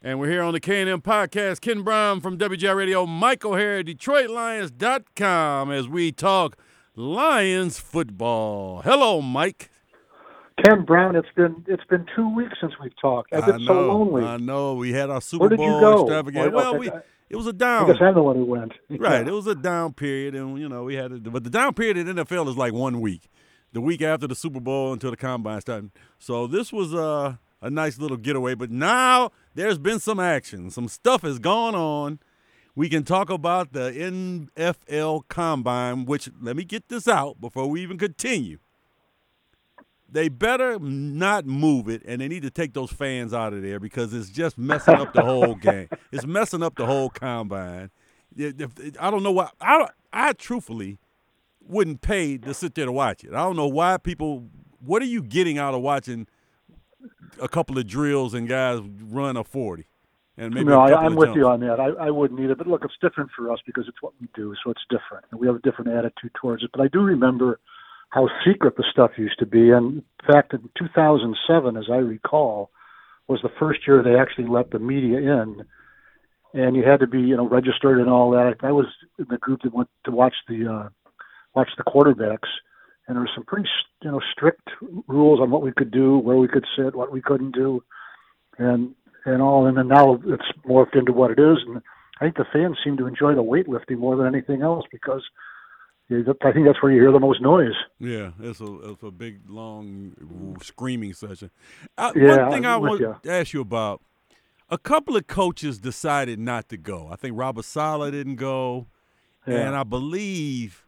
And we're here on the K&M podcast. Ken Brown from WGR Radio, Mike O'Hara, DetroitLions.com as we talk Lions football. Hello, Mike. Ken Brown, it's been it's been two weeks since we've talked. I've been I know, so lonely. I know. We had our Super Where did Bowl you go? extravaganza. Well, Well, we, I- it was a down. guess I'm the one who went. Right. Yeah. It was a down period, and you know we had it. But the down period in NFL is like one week, the week after the Super Bowl until the combine started. So this was uh, a nice little getaway. But now there's been some action. Some stuff has gone on. We can talk about the NFL combine. Which let me get this out before we even continue. They better not move it, and they need to take those fans out of there because it's just messing up the whole game. It's messing up the whole combine. I don't know why. I I truthfully wouldn't pay to sit there to watch it. I don't know why people. What are you getting out of watching a couple of drills and guys run a forty? And maybe no, I, I'm with jumps? you on that. I, I wouldn't either. But look, it's different for us because it's what we do, so it's different. And we have a different attitude towards it. But I do remember how secret the stuff used to be. And in fact, in 2007, as I recall, was the first year they actually let the media in, and you had to be, you know, registered and all that. I was in the group that went to watch the uh, watch the quarterbacks, and there were some pretty, you know, strict rules on what we could do, where we could sit, what we couldn't do, and and all. And then now it's morphed into what it is, and I think the fans seem to enjoy the weightlifting more than anything else because I think that's where you hear the most noise. Yeah, it's a it's a big long screaming session. Uh, Yeah, one thing I want ya. to ask you about: a couple of coaches decided not to go. I think Robert Saleh didn't go, Yeah. and I believe,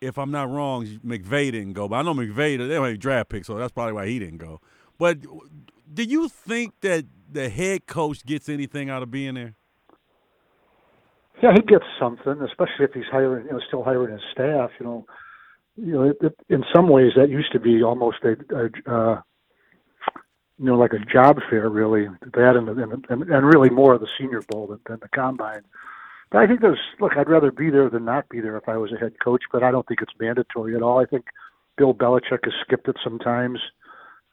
if I'm not wrong, McVay didn't go. But I know McVay they don't have draft picks, so that's probably why he didn't go. But do you think that the head coach gets anything out of being there? Yeah, he gets something, especially if he's hiring, you know, still hiring his staff. You know, you know, it, it, in some ways that used to be almost a, a uh, you know, like a job fair, really. That and, and and really more of the Senior Bowl than, than the Combine. But I think there's look, I'd rather be there than not be there if I was a head coach. But I don't think it's mandatory at all. I think Bill Belichick has skipped it sometimes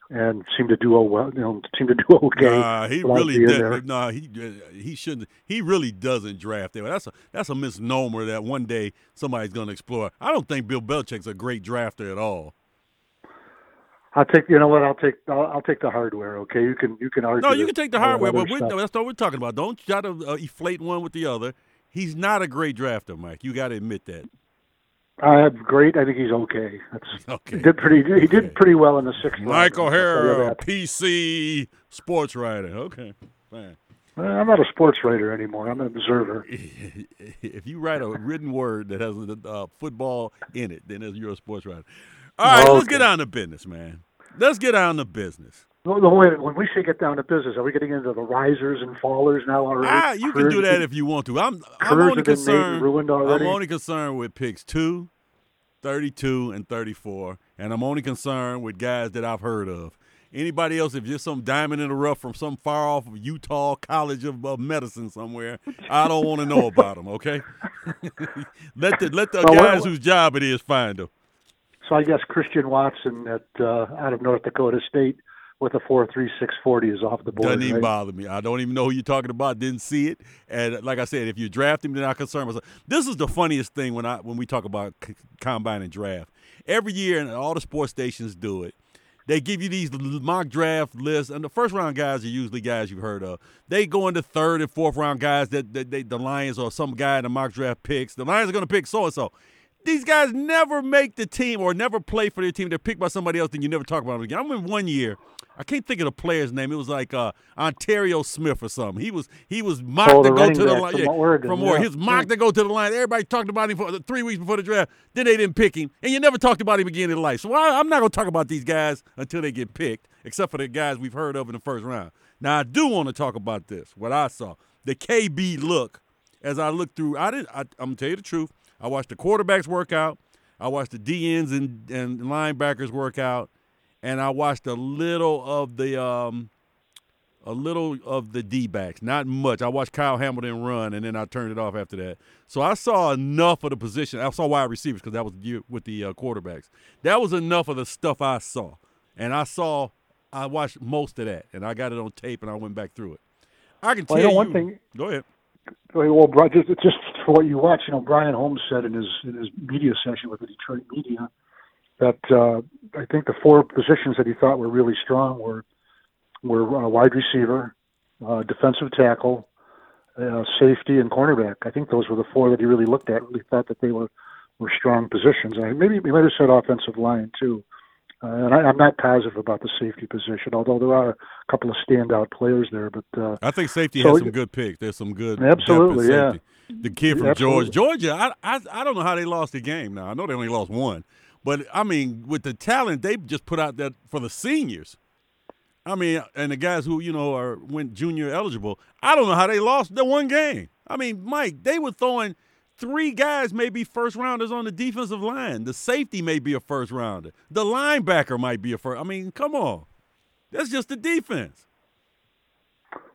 and seemed to do well. You know, seemed to do okay. Nah, he really did. Nah, he he shouldn't. He really doesn't draft there. That's a that's a misnomer that one day somebody's going to explore. I don't think Bill Belichick's a great drafter at all. I'll take. You know what? I'll take. I'll, I'll take the hardware. Okay, you can. You can argue. No, you can take the hardware, but we're, stuff. that's what we're talking about. Don't try to uh, inflate one with the other. He's not a great drafter, Mike. You got to admit that. Uh, great. I think he's okay. That's, Okay. He did pretty. He Okay. did pretty well in the sixth. round, Mike I'll tell you O'Hara. PC sports writer. Okay, fine. Uh, I'm not a sports writer anymore. I'm an observer. if you write a written word that has uh, football in it, then you're a sports writer. All right, let's Okay. get down to business, man. Let's get down to business. No, wait. When we say get down to business, are we getting into the risers and fallers now already? Ah, you can do that if you want to. I'm, I'm only have been made and concerned. ruined already? I'm only concerned with picks 2, 32, and 34, and I'm only concerned with guys that I've heard of. Anybody else, if you're some diamond in the rough from some far off Utah College of, of Medicine somewhere, I don't want to know about them. Okay, let the let the Well, guys well- whose job it is find them. So I guess Christian Watson at uh, out of North Dakota State with a four three six forty is off the board. Doesn't even right? bother me. I don't even know who you're talking about. Didn't see it. And like I said, if you draft him, then I concern myself. This is the funniest thing when I when we talk about c- combine and draft. Every year, and all the sports stations do it. They give you these mock draft lists, and the first round guys are usually guys you've heard of. They go into third and fourth round guys that, that they, the Lions or some guy in the mock draft picks. The Lions are going to pick so and so. These guys never make the team or never play for their team. They're picked by somebody else, and you never talk about them again. I remember one year, I can't think of the player's name. It was like uh, Ontario Smith or something. He was he was mocked Oh, to go to the line. from yeah, Oregon, from yeah. He was mocked to go to the line. Everybody talked about him for three weeks before the draft. Then they didn't pick him, and you never talked about him again in life. So I, I'm not going to talk about these guys until they get picked, except for the guys we've heard of in the first round. Now I do want to talk about this. What I saw, the KB look as I looked through. I did. I, I'm gonna tell you the truth. I watched the quarterbacks work out. I watched the DNs and, and linebackers work out, and I watched a little of the um, a little of the D backs, not much. I watched Kyle Hamilton run, and then I turned it off after that. So I saw enough of the position. I saw wide receivers because that was with the uh, quarterbacks. That was enough of the stuff I saw, and I saw. I watched most of that, and I got it on tape, and I went back through it. I can tell you know you. one thing. Go ahead. Well, just just for what you watch, you know, Brian Holmes said in his in his media session with the Detroit media that uh, I think the four positions that he thought were really strong were were uh, wide receiver, uh, defensive tackle, uh, safety, and cornerback. I think those were the four that he really looked at. Really thought that they were were strong positions. I, maybe he might have said offensive line too. And I, I'm not positive about the safety position, although there are a couple of standout players there. But uh, I think safety So- has some good picks. There's some good Absolutely, yeah. The kid from Absolutely. Georgia, Georgia. I, I I don't know how they lost the game. Now I know they only lost one, but I mean with the talent they just put out that for the seniors. I mean, and the guys who you know are went junior eligible. I don't know how they lost the one game. I mean, Mike, they were throwing three guys maybe first rounders on the defensive line. The safety may be a first rounder. The linebacker might be a first. I mean, come on, that's just the defense.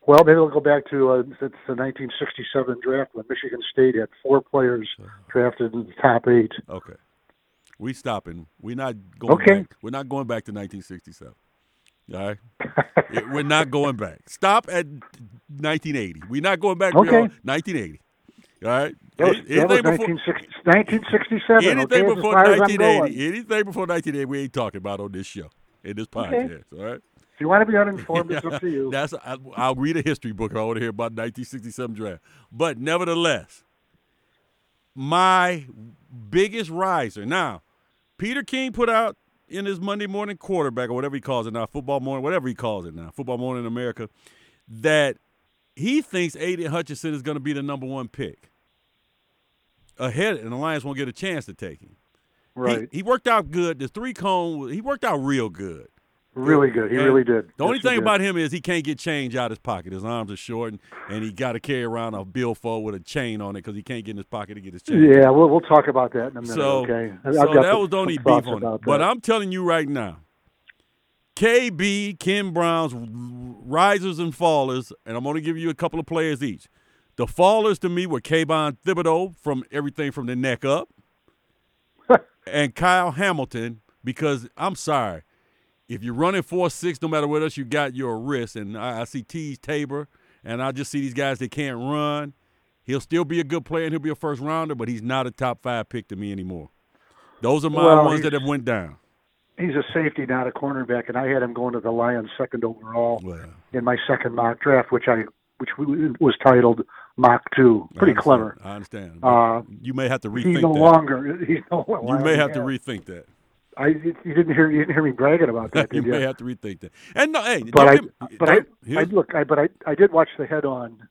Well, maybe we'll go back to uh, it's the 1967 draft when Michigan State had four players drafted in the top eight. Okay. We stopping. We're not going Okay. back. We're not going back to 1967. All right. We're not going back. Stop at 1980. We're not going back. Okay. 1980. All right. That was, Any- that was anything before, 1967. anything okay, before far as I'm 1980. Anything before 1980, we ain't talking about on this show in this podcast. All right. If you want to be uninformed, it's up to you. That's I, I'll read a history book if I want to hear about 1967 draft. But nevertheless, my biggest riser now, Peter King put out in his Monday morning quarterback or whatever he calls it now, football morning, whatever he calls it now, football morning in America, that he thinks Aidan Hutchinson is going to be the number one pick. Ahead, and the Lions won't get a chance to take him. Right. He, worked out good. The three cone, he worked out real good. really good. He And really did. The only Yes, thing about him is he can't get change out of his pocket. His arms are short, and, and he got to carry around a billfold with a chain on it because he can't get in his pocket to get his change. Yeah, we'll we'll talk about that in a minute. So, okay. I've so that some- was the only beef on it. But. I'm telling you right now, KB, Ken Brown's risers and fallers, and I'm going to give you a couple of players each. The fallers to me were Kayvon Thibodeaux from everything from the neck up, and Kyle Hamilton because I'm sorry, if you're running four six, no matter what else you got, you're a risk. And I, I see Teez Tabor, and I just see these guys that can't run. He'll still be a good player and he'll be a first rounder, but he's not a top five pick to me anymore. Those are my Well, ones that have went down. He's a safety, not a cornerback, and I had him going to the Lions second overall Well, in my second mock draft, which I which was titled Mock Two. Pretty understand. clever. I understand. Uh, you may have to rethink He's no that. longer. He's no you may have to rethink that. I you didn't hear you didn't hear me bragging about that, you did may you? have to rethink that. And no, hey, But I, get- but I, I look, I, but I, I did watch the head on,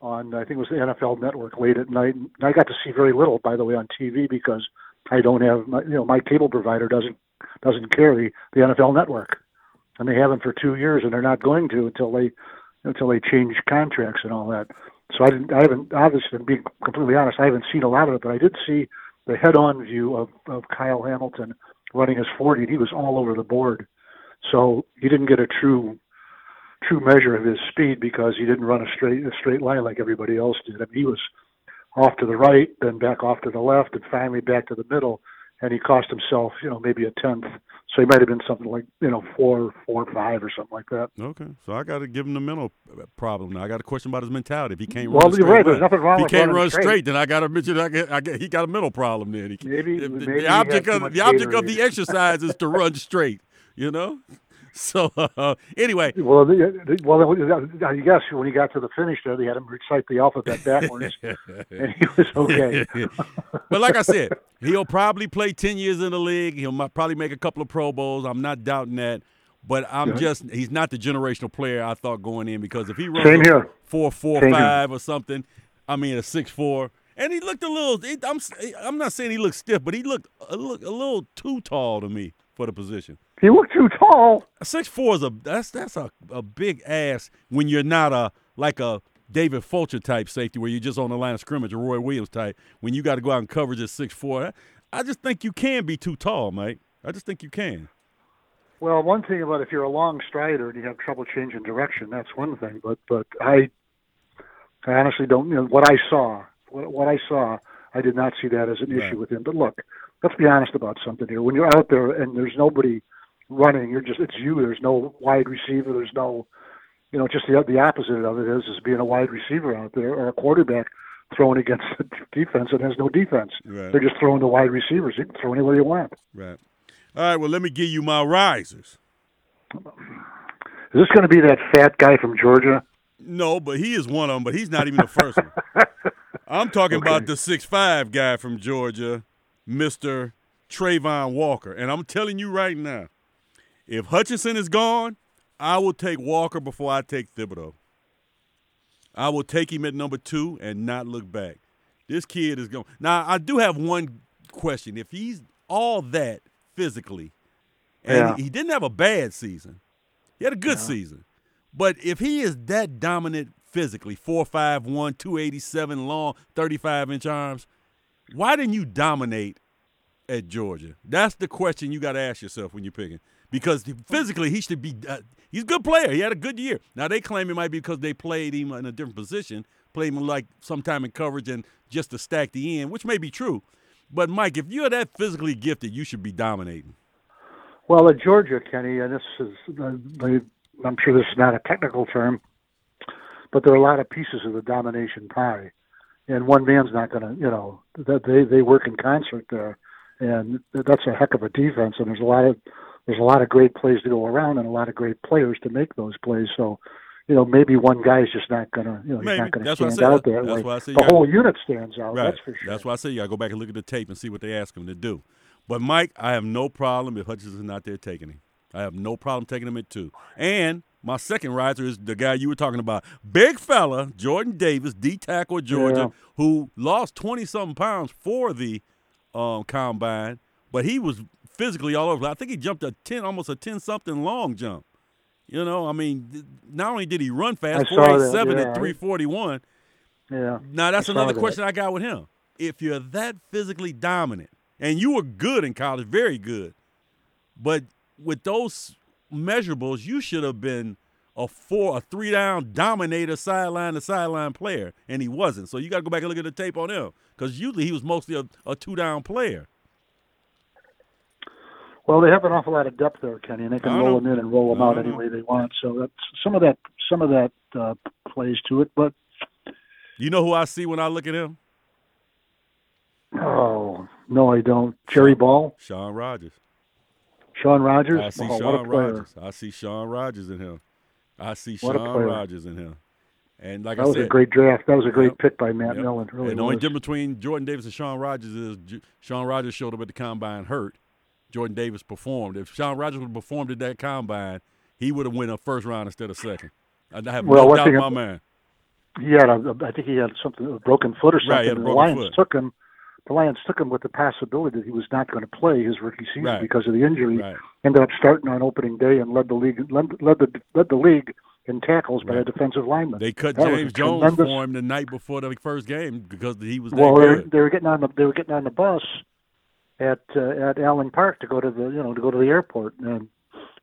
on I think it was the NFL Network late at night. And I got to see very little, by the way, on TV because I don't have, my, you know, my cable provider doesn't doesn't carry the NFL Network, and they haven't for two years, and they're not going to until they until they change contracts and all that. So I didn't, I haven't, obviously, to be completely honest, I haven't seen a lot of it, but I did see the head-on view of of Kyle Hamilton running his 40, and he was all over the board. So he didn't get a true true measure of his speed because he didn't run a straight a straight line like everybody else did. I mean, he was off to the right, then back off to the left, and finally back to the middle, and he cost himself, you know, maybe a tenth. So he might have been something like, you know, four, four, five, or something like that. Okay, so I got to give him the mental problem now. I got a question about his mentality. If he can't Well, run, straight right. There's nothing wrong If he can't run straight. straight, then I got to mention I get, I get, he got a mental problem. Then he, Maybe- the, maybe the object of the object of the exercise is to run straight. You know. So uh, anyway, Well, the, the, well, I guess when he got to the finish there, they had him recite the alphabet backwards, and he was okay. but like I said, he'll probably play ten years in the league. He'll probably make a couple of Pro Bowls. I'm not doubting that. But I'm Yeah. just he's not the generational player I thought going in because if he runs Same here. four four Same here. five or something, I mean a six four, and he looked a little. he- I'm s- I'm not saying he looked stiff, but he looked a, look, a little too tall to me for the position. He looked too tall. A six four is a that's that's a, a big ass when you're not a like a David Fulcher type safety where you're just on the line of scrimmage or Roy Williams type. When you got to go out and coverage at six four, I just think you can be too tall, mate. I just think you can. Well, one thing about if you're a long strider and you have trouble changing direction, that's one thing. But but I, I honestly don't. You know what I saw. What, what I saw, I did not see that as an Right. issue with him. But look, let's be honest about something here. When you're out there and there's nobody running, you're just it's you. There's no wide receiver. There's no you know, just the the opposite of it is is being a wide receiver out there or a quarterback throwing against the defense that has no defense. Right. They're just throwing the wide receivers. You can throw anywhere you want. Right. All right. Well, let me give you my risers. Is this going to be that fat guy from Georgia? No, but he is one of them. But he's not even the first one. I'm talking Okay. about the six five guy from Georgia, Mister Travon Walker. And I'm telling you right now, if Hutchinson is gone, I will take Walker before I take Thibodeaux. I will take him at number two and not look back. This kid is going. Now, I do have one question. If he's all that physically, and Yeah. he didn't have a bad season, he had a good season. But if he is that dominant physically, 4'5'1, 287 long, 35 inch arms, why didn't you dominate at Georgia? That's the question you got to ask yourself when you're picking. Because physically, he should be. Uh, he's a good player. He had a good year. Now they claim it might be because they played him in a different position, played him like sometime in coverage and just to stack the end, which may be true. But Mike, if you're that physically gifted, you should be dominating. Well, at Georgia, Kenny, and this is, uh, they, I'm sure this is not a technical term, but there are a lot of pieces of the domination pie, and one man's not going to, you know, that they they work in concert there, and that's a heck of a defense, and there's a lot of there's a lot of great plays to go around, and a lot of great players to make those plays. So, you know, maybe one guy's just not going to, you know, he's not going to That's stand out there. That's way. why I said the gotta- whole unit stands out. Right. That's for sure. That's why I say you got to go back and look at the tape and see what they ask him to do. But Mike, I have no problem if Hutchinson's not there taking him. I have no problem taking him at two. And my second riser is the guy you were talking about, big fella Jordan Davis, D tackle Georgia, Yeah. who lost twenty something pounds for the um, combine, but he was physically all over. I think he jumped a ten, almost a ten something long jump. You know, I mean, not only did he run fast, four eight seven yeah. at three forty one. Yeah. Now that's another that. question I got with him. If you're that physically dominant, and you were good in college, very good, but with those measurables, you should have been a four, a three down dominator, sideline to sideline player, and he wasn't. So you got to go back and look at the tape on him because usually he was mostly a, a two down player. Well, they have an awful lot of depth there, Kenny, and they can roll them in and roll them out any way they want. So that's some of that. Some of that uh, plays to it, but You know who I see when I look at him? oh no, I don't. Jerry Ball, Shaun Rogers. Shaun Rogers. I see oh, Shaun! Rogers. I see Shaun Rogers in him. I see What Shaun. Rogers in him. And like That I was a great draft. That was a great Yep. pick by Matt Yep. Millen. Really and the only difference between Jordan Davis and Shaun Rogers is J- Shaun Rogers showed up at the combine hurt. Jordan Davis performed. If Shaun Rogers would have performed at that combine, he would have went a first round instead of second. I have Well, no doubt in my mind. He had a, I think he had something, a broken foot or something. Right, he had a and the Lions foot. took him. The Lions took him with the possibility that he was not going to play his rookie season Right. because of the injury. Right. Ended up starting on opening day and led the league, led, led the led the league in tackles by a defensive lineman. They cut That James Jones tremendous- for him the night before the first game because he was Well, they they were getting on the they were getting on the bus at uh, at Allen Park to go to the you know to go to the airport, and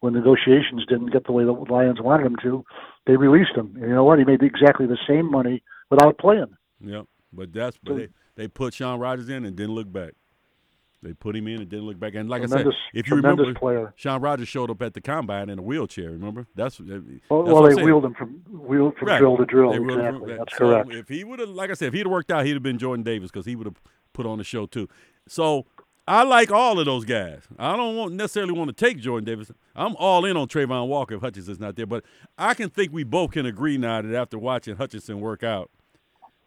when negotiations didn't get the way the Lions wanted them to, they released him. And you know what? He made exactly the same money without playing. Yep. But that's but So- they, they put Shaun Rogers in and didn't look back. They put him in and didn't look back. And like I said, if you remember, player. Shaun Rogers showed up at the combine in a wheelchair. Remember? That's, that's Well, what well they wheeled him from wheeled from Right. drill to drill. Exactly, that's so correct. If he would have, like I said, if he'd worked out, he'd have been Jordan Davis because he would have put on the show too. So I like all of those guys. I don't want, necessarily want to take Jordan Davis. I'm all in on Travon Walker if Hutchinson's not there. But I can think we both can agree now that after watching Hutchinson work out,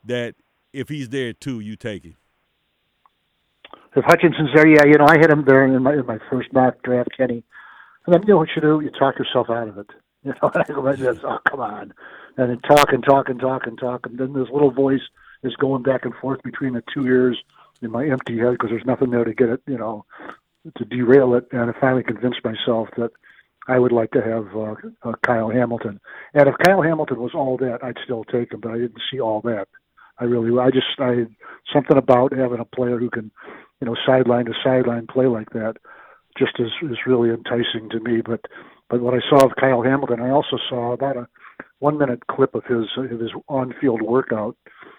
that if he's there too, you take him. If Hutchinson's there, yeah, you know, I had him there in my in my first mock draft, Kenny. And then you know what you do? You talk yourself out of it. You know, and I go this, oh come on. And then talk and talk and talk and talk and then this little voice is going back and forth between the two ears in my empty head because there's nothing there to get it, you know, to derail it. And I finally convinced myself that I would like to have uh, uh, Kyle Hamilton. And if Kyle Hamilton was all that, I'd still take him, but I didn't see all that. I really, I just, I something about having a player who can, you know, sideline to sideline play like that, just is is really enticing to me. But but what I saw of Kyle Hamilton, I also saw about a one minute clip of his of his on field workout.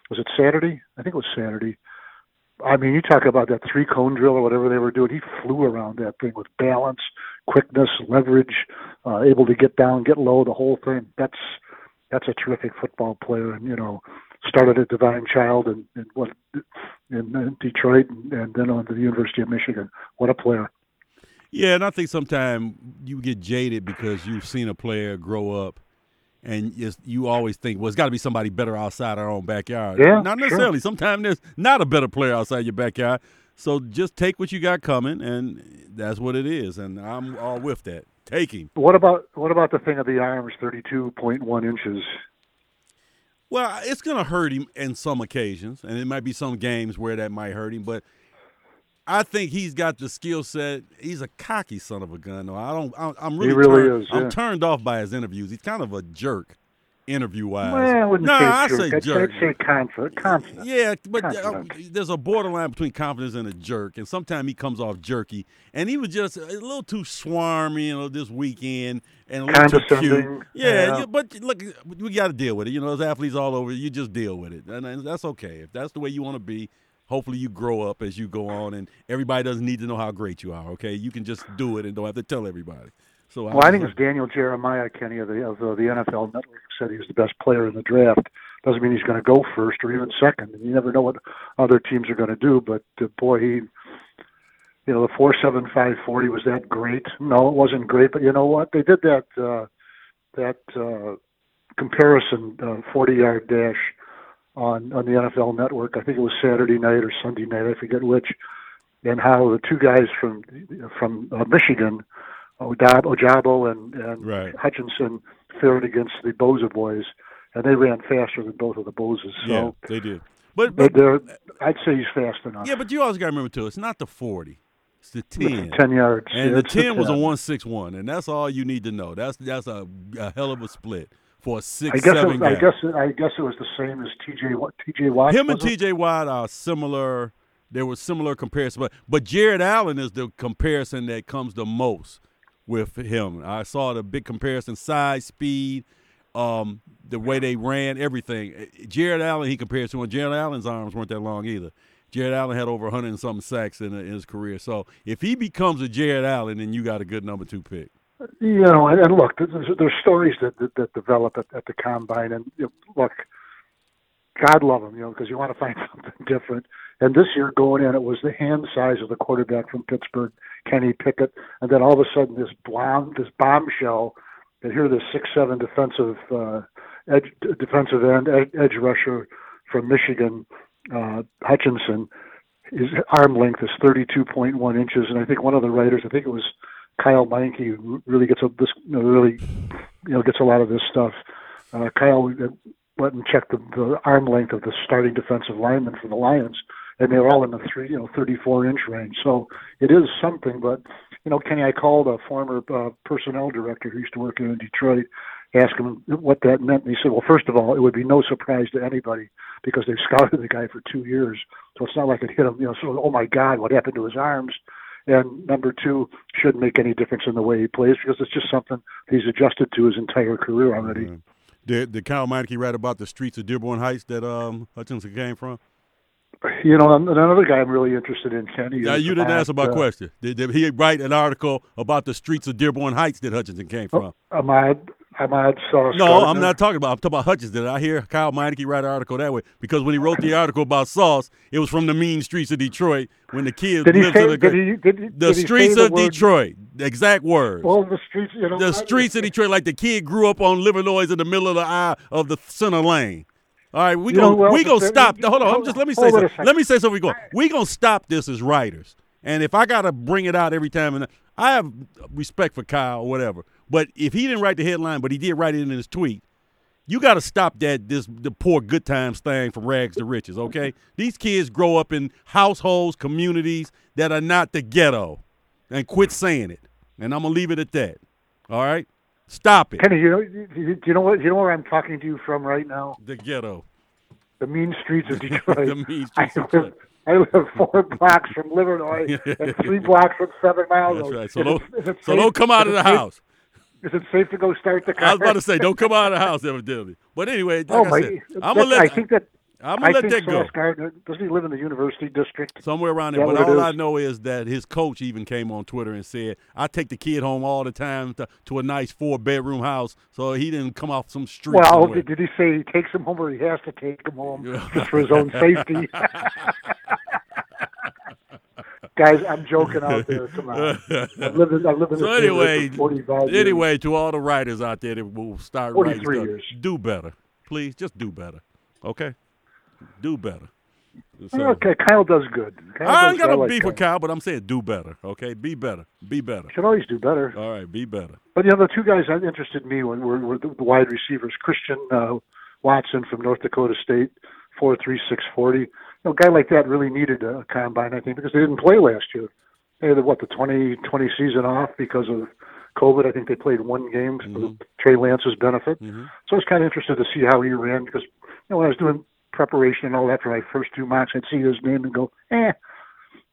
Was it Saturday? I think it was Saturday. I mean, you talk about that three cone drill or whatever they were doing. He flew around that thing with balance, quickness, leverage, uh, able to get down, get low, the whole thing. That's that's a terrific football player, and you know, started at Divine Child and, and what in, in Detroit, and, and then on to the University of Michigan. What a player! Yeah, and I think sometimes you get jaded because you've seen a player grow up, and you always think, well, it's got to be somebody better outside our own backyard. Yeah, not necessarily. Sure. Sometimes there's not a better player outside your backyard. So just take what you got coming, and that's what it is. And I'm all with that. Taking. What about what about the thing of the arms, thirty-two point one inches? Well, it's going to hurt him in some occasions, and it might be some games where that might hurt him. But I think he's got the skill set. He's a cocky son of a gun. Though I don't. I'm really. He really turned, is. Yeah. I'm turned off by his interviews. He's kind of a jerk interview wise. Well, I no, say I jerk. say I'd, jerk. I'd say confident. confident. Yeah, but uh, there's a borderline between confidence and a jerk, and sometimes he comes off jerky, and he was just a little too swarmy, you know, this weekend, and a little too cute. Yeah, Yeah. but look, we got to deal with it. You know, as athletes all over, you just deal with it, and, and that's okay. If that's the way you want to be, hopefully you grow up as you go on, and everybody doesn't need to know how great you are. Okay, you can just do it and don't have to tell everybody. So Well, I think it's Daniel Jeremiah, Kenny, of the, of the NFL Network, said he was the best player in the draft. Doesn't mean he's going to go first or even second. And you never know what other teams are going to do. But uh, boy, he, you know, the four seven five forty was that great? No, it wasn't great. But you know what? They did that uh, that uh, comparison uh, forty yard dash on on the NFL Network. I think it was Saturday night or Sunday night. I forget which. And how the two guys from from uh, Michigan Odab, Ojabo and, and Right. Hutchinson fared against the Bosa boys, and they ran faster than both of the Bosas. yeah, So they did. But, but but I'd say he's fast enough. yeah, but you always got to remember too. It's not the forty; it's the ten. ten yards. And Yeah, the it's ten was a one six one, and that's all you need to know. That's that's a, a hell of a split for a six I guess it seven was, I guess it, I guess it was the same as TJ TJ Watt. Him and? TJ Watt are similar. There was similar comparisons, but but Jared Allen is the comparison that comes the most with him. I saw the big comparison: size, speed, um, the way they ran, everything. Jared Allen, he compares to, and Jared Allen's arms weren't that long either. Jared Allen had over 100 and something sacks in, in his career. So if he becomes a Jared Allen, then you got a good number two pick. You know, and, and look, there's, there's stories that that, that develop at, at the combine, and you know, look, God love him, you know, because you want to find something different. And this year going in, it was the hand size of the quarterback from Pittsburgh, Kenny Pickett, and then all of a sudden this bomb, this bombshell, and here this six seven defensive uh, edge defensive end ed- edge rusher from Michigan, uh, Hutchinson. His arm length is 32.1 inches, and I think one of the writers, I think it was Kyle Meinke, really gets a this really you know gets a lot of this stuff. Uh, Kyle uh, went and checked the, the arm length of the starting defensive lineman for the Lions, and they were all in the three, you know, 34 inch range. So it is something. But you know, Kenny, I called a former uh, personnel director who used to work in Detroit, asked him what that meant, and he said, "Well, first of all, it would be no surprise to anybody because they've scouted the guy for two years, so it's not like it hit him, you know, so oh my God, what happened to his arms?" And number two, shouldn't make any difference in the way he plays because it's just something he's adjusted to his entire career already. Mhm. Did, did Kyle Meinke write about the streets of Dearborn Heights that um, Hutchinson came from? You know, another guy I'm really interested in, Kenny. Yeah, you didn't ask my uh, question. Did, did he write an article about the streets of Dearborn Heights that Hutchinson came from? Ahmad Ahmad Sauce. no, I'm not talking about. I'm talking about Hutchinson. Did I hear Kyle Meinke write an article that way? Because when he wrote the article about Sauce, it was from the mean streets of Detroit when the kids Did lived say? in the, Did he? Did, he- the streets of word- Detroit. The exact words. Well, the streets. You know, the streets of Detroit, like the kid grew up on Livernois in the middle of the eye of the center lane. All right, we You gonna know, we gonna stop. Hold on, I'm just let me say hold it a something. Let me say something. We go. We gonna stop this as writers. And if I gotta bring it out every time, and I have respect for Kyle or whatever, but if he didn't write the headline, but he did write it in his tweet, you got to stop that this the poor good times thing from rags to riches. Okay, these kids grow up in households, communities that are not the ghetto, and quit saying it. And I'm gonna leave it at that. All right, stop it. Kenny, you know, you, you- you know what? You know where I'm talking to you from right now? The ghetto. The mean streets of Detroit. The mean I streets of live, Detroit. I live four blocks from Livernois and three blocks from Seven Miles. That's right. So don't so don't come out of the house. Is it safe to go start the car? I was about to say don't come out of the house evidently. But anyway, like Oh I said, I'm gonna let I think that I'm gonna I let think that go. Gardner does he live in the University District? Somewhere around there. But all I know is that his coach even came on Twitter and said, I take the kid home all the time to, to a nice four bedroom house. So he didn't come off some street. Well, somewhere. did, did he say he takes him home or he has to take him home just for his own safety? Guys, I'm joking out there. Come on. I've lived in, I've lived in So anyway, 45 years. anyway, to all the writers out there that will start writing 43 stuff, years. do better. Please, just do better. Okay? Do better. So- Okay, Kyle does good. Kyle I ain't got no like beef with Kyle. Kyle, but I'm saying do better. Okay? Be better. Be better. Should always do better. All right, be better. But you know, the two guys that interested me when were, were the, the wide receivers, Christian uh, Watson from North Dakota State, four three six forty. Know, a guy like that really needed a combine, I think, because they didn't play last year. They had what the 2020 season off because of COVID. I think they played one game for Trey Lance's benefit. Mhm. So I was kind of interested to see how he ran because you know when I was doing preparation and all that for my first two mocks, I'd see his name and go, eh,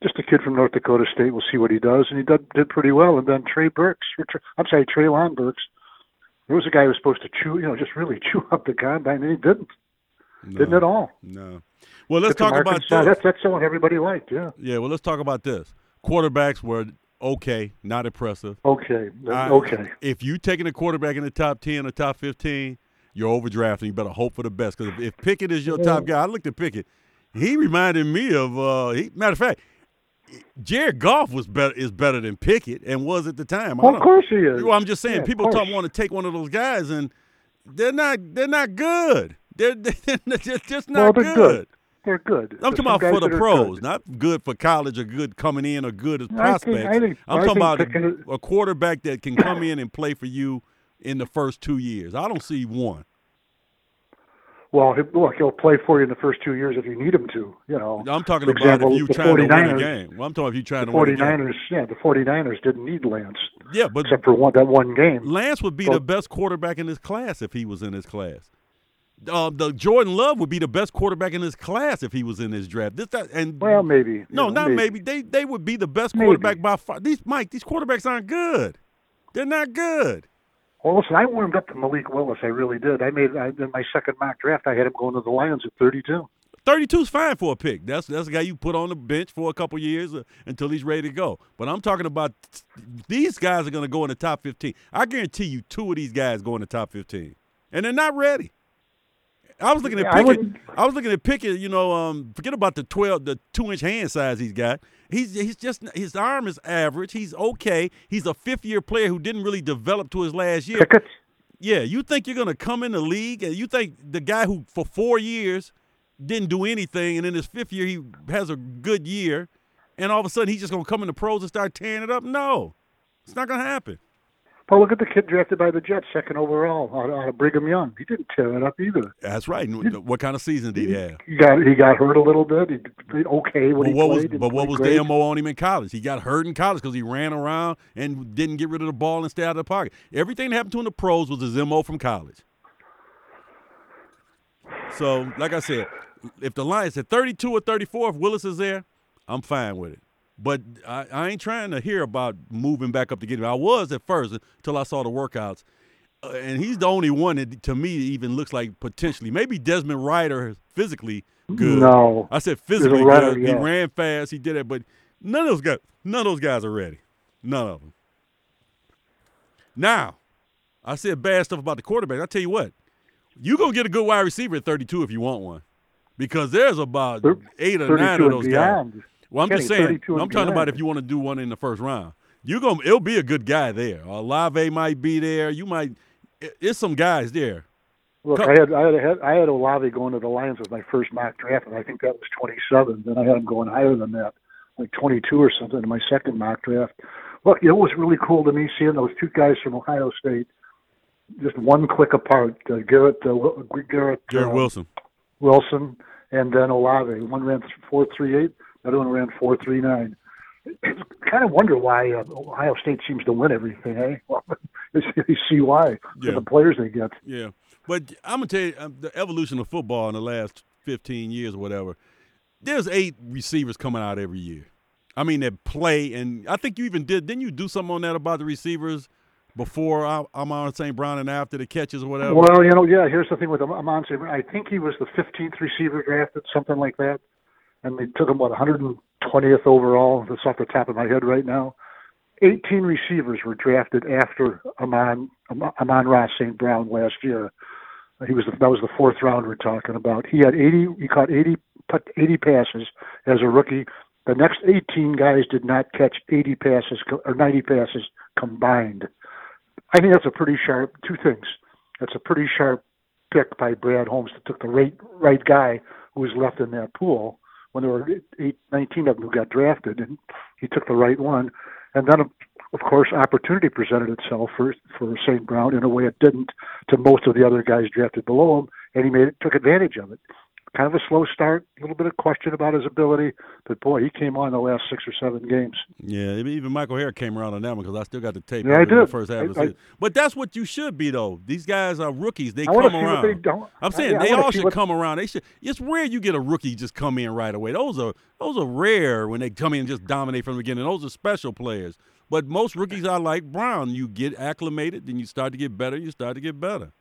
just a kid from North Dakota State. We'll see what he does, and he did, did pretty well. And then Trey Burks, or I'm sorry, Treylon Burks. There was a guy who was supposed to chew, you know, just really chew up the combine, and he didn't. No, Didn't at all. No. Well, let's talk about this. That's that's someone everybody liked. Yeah. Yeah, well, let's talk about this. Quarterbacks were okay, not impressive. Okay. I- okay. If you're taking a quarterback in the top ten or top fifteen, you're overdrafting. You better hope for the best. Because if, if Pickett is your top guy, I looked at Pickett. He reminded me of. Uh, he, matter of fact, Jared Goff was better is better than Pickett and was at the time. Well, of course he is. Well, I'm just saying, Yeah, people talk, want to take one of those guys, and they're not. They're not good. They're, they're just, just not Well, they're good. They're good. I'm There's talking about for the pros, good. not good for college or good coming in or good as I think- prospects. I think- I'm talking about picking a, quarterback that can come in and play for you in the first two years. I don't see one. Well, he- look, he'll play for you in the first two years if you need him to. You know, I'm talking For about example, if you trying to win a 49ers game. Well, I'm talking if you trying to win a game. 49ers, yeah, the 49ers didn't need Lance Yeah, but except for one that one game. Lance would be the best quarterback in his class if he was in his class. Uh, the Jordan Love would be the best quarterback in his class if he was in this draft. This that, and Well, maybe. No, not maybe. They they would be the best Maybe. quarterback by far. These Mike, these quarterbacks aren't good. They're not good. Well, listen, I warmed up to Malik Willis. I really did. I made I, in my second mock draft. I had him going to the Lions at 32. 32 is fine for a pick. That's that's a guy you put on the bench for a couple years uh, until he's ready to go. But I'm talking about these guys are going to go in the top 15. I guarantee you, two of these guys go in the top 15, and they're not ready. I was looking at Yeah, I Pickett. wouldn't- I, was looking at Pickett. You know, um, forget about the 12, the two inch hand size he's got. He's he's just his arm is average. He's okay. He's a fifth year player who didn't really develop to his last year. Pickett. Yeah, you think you're gonna come in the league and you think the guy who for four years didn't do anything and in his fifth year he has a good year and all of a sudden he's just gonna come in the pros and start tearing it up? No. It's not gonna happen. Well, look at the kid drafted by the Jets, second overall, out, out of Brigham Young. He didn't tear it up either. That's right. And What kind of season did he have? He got he got hurt a little bit. He did okay when But he what was played. didn't but what was great. the mo on him in college? He got hurt in college because he ran around and didn't get rid of the ball and stay out of the pocket. Everything that happened to him in the pros was his mo from college. So, like I said, if the Lions at 32 or 34, if Willis is there, I'm fine with it. But I, I ain't trying to hear about moving back up to get him. I was at first until I saw the workouts. Uh, and he's the only one that, to me, even looks like potentially. Maybe Desmond Ridder is physically good. No. I said physically good. He ran fast. He did it, but none of those guys, none of those guys are ready. None of them. Now, I said bad stuff about the quarterback. I tell you what, you gonna get a good wide receiver at 32 if you want one, because there's about eight or nine of those guys. Well, I'm just saying. 32 I'm talking about if you want to do one in the first round. You gonna it'll be a good guy there. Olave might be there. You might. It's some guys there. Look, Co- I had I had I had Olave going to the Lions with my first mock draft, and I think that was 27. Then I had him going higher than that, like 22 or something in my second mock draft. Look, it was really cool to me seeing those two guys from Ohio State, just one click apart. Uh, Garrett uh, Garrett Jared uh, Wilson. Wilson, and then Olave. One ran 4.38, the other one ran 4.39. kind of wonder why uh, Ohio State seems to win everything, eh? Well, you see why Yeah. the players they get. Yeah, but I'm gonna tell you um, the evolution of football in the last 15 years or whatever. There's eight receivers coming out every year. I mean, that play, and I think you even did. Didn't you do something on that about the receivers before Amon St. Brown and after the catches or whatever? Well, you know, yeah. Here's the thing with Amon St. Brown. I think he was the 15th receiver drafted, something like that, and they took him what 120th overall. That's off the top of my head right now. 18 receivers were drafted after Amon Amon-Ra St. Brown last year. He was the, that was the fourth round we're talking about. He had 80. He caught 80 80 passes as a rookie. The next 18 guys did not catch 80 passes or 90 passes combined. I think that's a pretty sharp two things. That's a pretty sharp pick by Brad Holmes that took the right right guy who was left in that pool when there were eight, 19 of them who got drafted, and he took the right one. And then, of course, opportunity presented itself for for St. Brown in a way it didn't to most of the other guys drafted below him, and he made it, took advantage of it kind of a slow start, a little bit of question about his ability, but boy, he came on the last six or seven games. Yeah, even Michael Hare came around on that one because I still got the tape. Yeah, I did. First half I, of the season. But that's what you should be, though. These guys are rookies. They I come around. They don't. I'm saying yeah, they all should what... come around. They should. It's rare you get a rookie just come in right away. Those are those are rare when they come in and just dominate from the beginning. Those are special players. But most rookies are like Brown. You get acclimated, then you start to get better. You start to get better.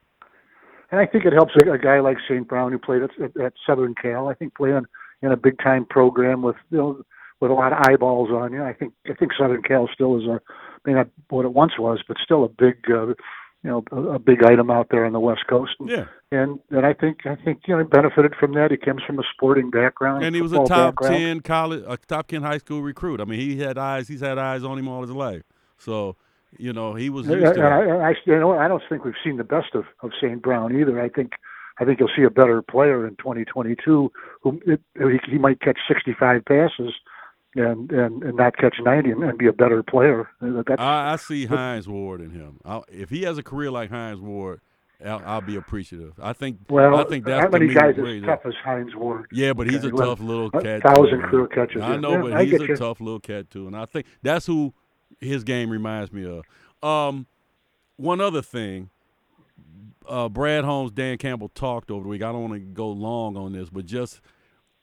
And I think it helps a, a guy like St. Brown who played at, at, at Southern Cal. I think playing in a big time program with you know with a lot of eyeballs on you. I think I think Southern Cal still is a may not what it once was, but still a big uh, you know a, a big item out there on the West Coast. And, yeah. And and I think I think you know he benefited from that. He comes from a sporting background. And he was a top background. ten college, a top ten high school recruit. I mean, he had eyes. He's had eyes on him all his life. So you know, he was used to. I, I, you know, I don't think we've seen the best of of St. Brown either. I think I think you'll see a better player in 2022 who it, he, he might catch 65 passes and and, and not catch 90 and, and be a better player. That's, I, I see Hines Ward in him. I'll, if he has a career like Hines Ward. I'll, I'll, be appreciative. I think. Well, I think that's how many guys as uh, tough as Hines Ward? Yeah, but he's a tough little cat. Thousand too, career catches. I know, yeah, but he's a you. tough little cat too, and I think that's who his game reminds me of. Um, one other thing, uh, Brad Holmes, Dan Campbell talked over the week. I don't want to go long on this, but just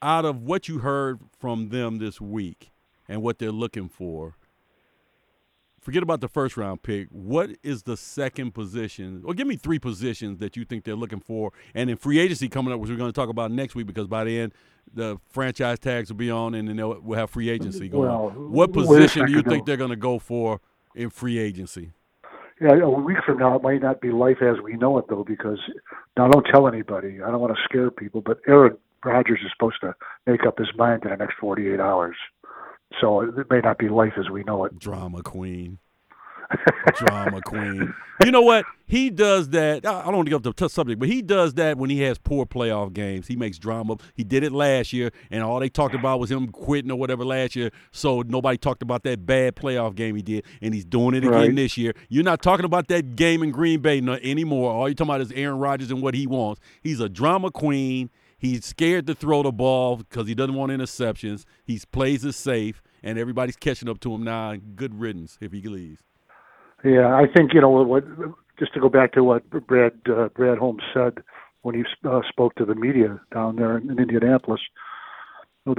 out of what you heard from them this week and what they're looking for, forget about the first round pick. What is the second position? Or give me three positions that you think they're looking for. And in free agency coming up, which we're going to talk about next week, because by the end, the franchise tags will be on, and then we'll have free agency going. Well, what position do you think they're going to go for in free agency? Yeah, a week from now it might not be life as we know it though, because now don't tell anybody. I don't want to scare people, but Aaron Rodgers is supposed to make up his mind in the next 48 hours. So it may not be life as we know it. Drama queen. Drama queen. You know what? He does that. I don't want to get off the subject, but he does that when he has poor playoff games. He makes drama. He did it last year, and all they talked about was him quitting or whatever last year. So nobody talked about that bad playoff game he did, and he's doing it again right. this year. You're not talking about that game in Green Bay anymore. All you're talking about is Aaron Rodgers and what he wants. He's a drama queen. He's scared to throw the ball because he doesn't want interceptions. He plays it safe, and everybody's catching up to him now. Good riddance if he leaves. Yeah, I think you know what. Just to go back to what Brad uh, Brad Holmes said when he uh, spoke to the media down there in, in Indianapolis. You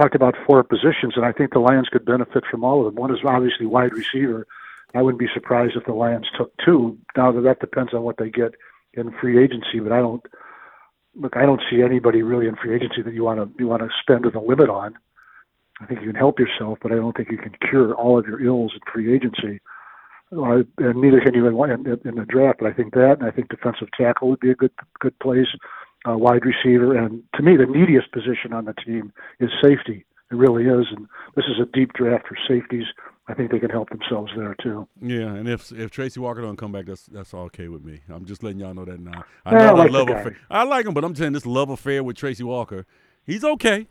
talked about four positions, and I think the Lions could benefit from all of them. One is obviously wide receiver. I wouldn't be surprised if the Lions took two. Now that that depends on what they get in free agency, but I don't look. I don't see anybody really in free agency that you want to you want to spend a limit on. I think you can help yourself, but I don't think you can cure all of your ills in free agency uh, and neither can you in, in, in the draft. But I think that, and I think defensive tackle would be a good good place. Uh, wide receiver, and to me, the neediest position on the team is safety. It really is, and this is a deep draft for safeties. I think they can help themselves there too. Yeah, and if if Tracy Walker don't come back, that's that's all okay with me. I'm just letting y'all know that now. I know I like love affair. I like him, but I'm saying this love affair with Tracy Walker. He's okay.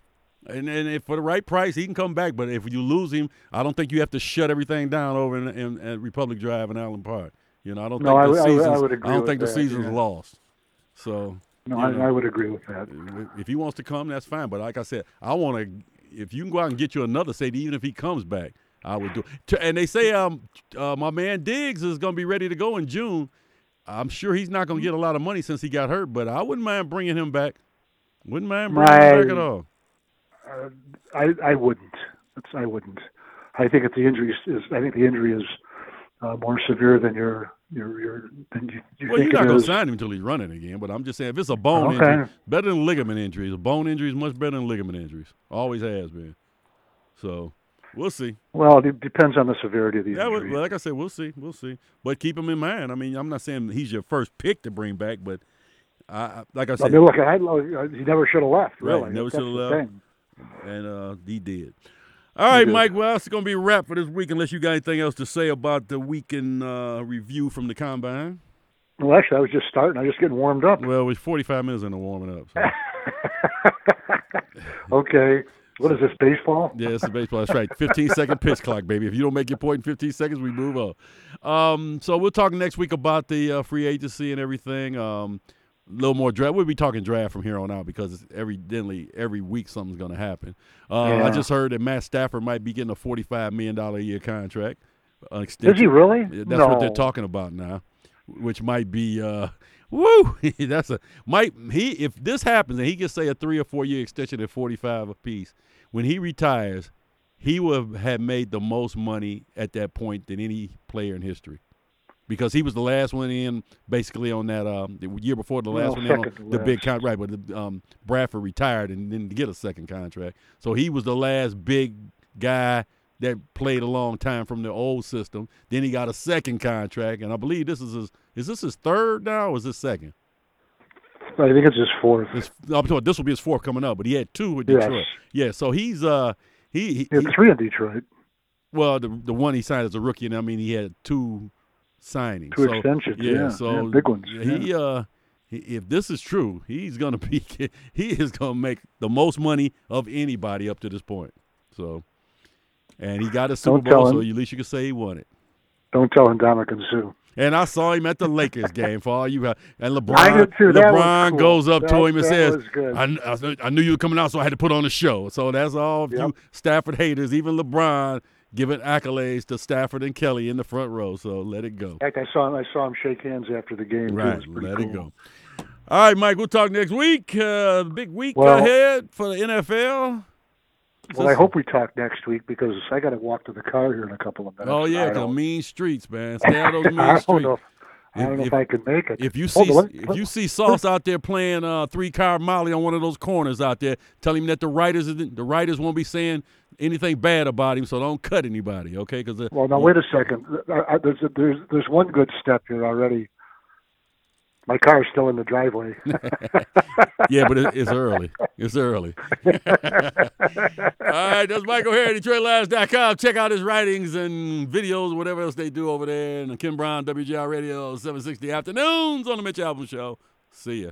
And, and if for the right price, he can come back. But if you lose him, I don't think you have to shut everything down over in, in, in Republic Drive in Allen Park. You know, I don't no, think the I, season's, I, I would agree I don't think that, the season's yeah. lost. So no, you know, I, I would agree with that. If he wants to come, that's fine. But like I said, I want to. If you can go out and get you another safety, even if he comes back, I would do. It. And they say um uh, my man Diggs is going to be ready to go in June. I'm sure he's not going to get a lot of money since he got hurt, but I wouldn't mind bringing him back. Wouldn't mind bringing him back at all. Uh, I I wouldn't. I wouldn't. I think if the injury is, I think the injury is uh, more severe than your your your than you, you well, you're not to is. sign him until he's running again. But I'm just saying, if it's a bone Okay. injury, better than ligament injuries. A bone injury is much better than ligament injuries. Always has been. So we'll see. Well, it depends on the severity of the Yeah, injury. well, like I said, we'll see. We'll see. But keep him in mind. I mean, I'm not saying he's your first pick to bring back, but I, I like I I said, mean, look, I, I, he never should have left. Right, never should have left. And uh, he did. All right. Mike. Well, that's going to be a wrap for this week, unless you got anything else to say about the weekend uh, review from the combine. Well, actually, I was just starting. I was just getting warmed up. Well, we're 45 minutes into warming up. So. okay. What is this, baseball? Yeah, it's baseball. That's right. 15 second pitch clock, baby. If you don't make your point in 15 seconds, we move on. Um, so we'll talk next week about the uh, free agency and everything. Um, a little more draft. We'll be talking draft from here on out because it's evidently every week something's going to happen. Uh, I just heard that Matt Stafford might be getting a $45 million a year contract. Is extension. he really? That's no. what they're talking about now, which might be uh, woo. that's a might he if this happens and he gets say a three or four year extension at forty five apiece, when he retires, he will have made the most money at that point than any player in history. Because he was the last one in, basically on that um, the year before the last Well, one in on second to the big contract. But the, um, Bradford retired and didn't get a second contract, so he was the last big guy that played a long time from the old system. Then he got a second contract, and I believe this is his. Is this his third now, or is this second? I think it's his fourth. This, I'm talking, this will be his fourth coming up, but he had two with Yes. Detroit. Yeah, so he's uh he, he, He had three in Detroit, well the the one he signed as a rookie, and I mean he had two signings, two so, extensions. yeah, Yeah, so yeah, big ones. He uh, he, if this is true, he's gonna be he is gonna make the most money of anybody up to this point. So, and he got a Super Don't Bowl, so at least you can say he won it. Don't tell him Dominic and Sue. And I saw him at the Lakers game for all you. Have. And LeBron. LeBron cool. goes up to him and says. I, I, I knew you were coming out, so I had to put on a show. So that's all of Yep. you Stafford haters, even LeBron, giving accolades to Stafford and Kelly in the front row. So let it go. In fact, I saw him. I saw him shake hands after the game. too. It Right, let cool. it go. All right, Mike, we'll talk next week. Uh, big week Well- ahead for the NFL. Well, I hope we talk next week because I got to walk to the car here in a couple of minutes. Oh, yeah, the mean streets, man. Stay out of those mean I don't know. If, know If- I can make it. If you see let- if you see Sauce out there playing uh, three car Molly on one of those corners out there, tell him that the writers the writers won't be saying anything bad about him, so don't cut anybody, okay? Because Well, now wait a second. I, I, there's there's there's one good step here already. My car's still in the driveway. yeah, but it, it's early. It's early. All right, that's Mike O'Hara, DetroitLions.com. Check out his writings and videos, whatever else they do over there. And Ken Brown, WJR Radio, 760 afternoons on the Mitch Albom Show. See ya.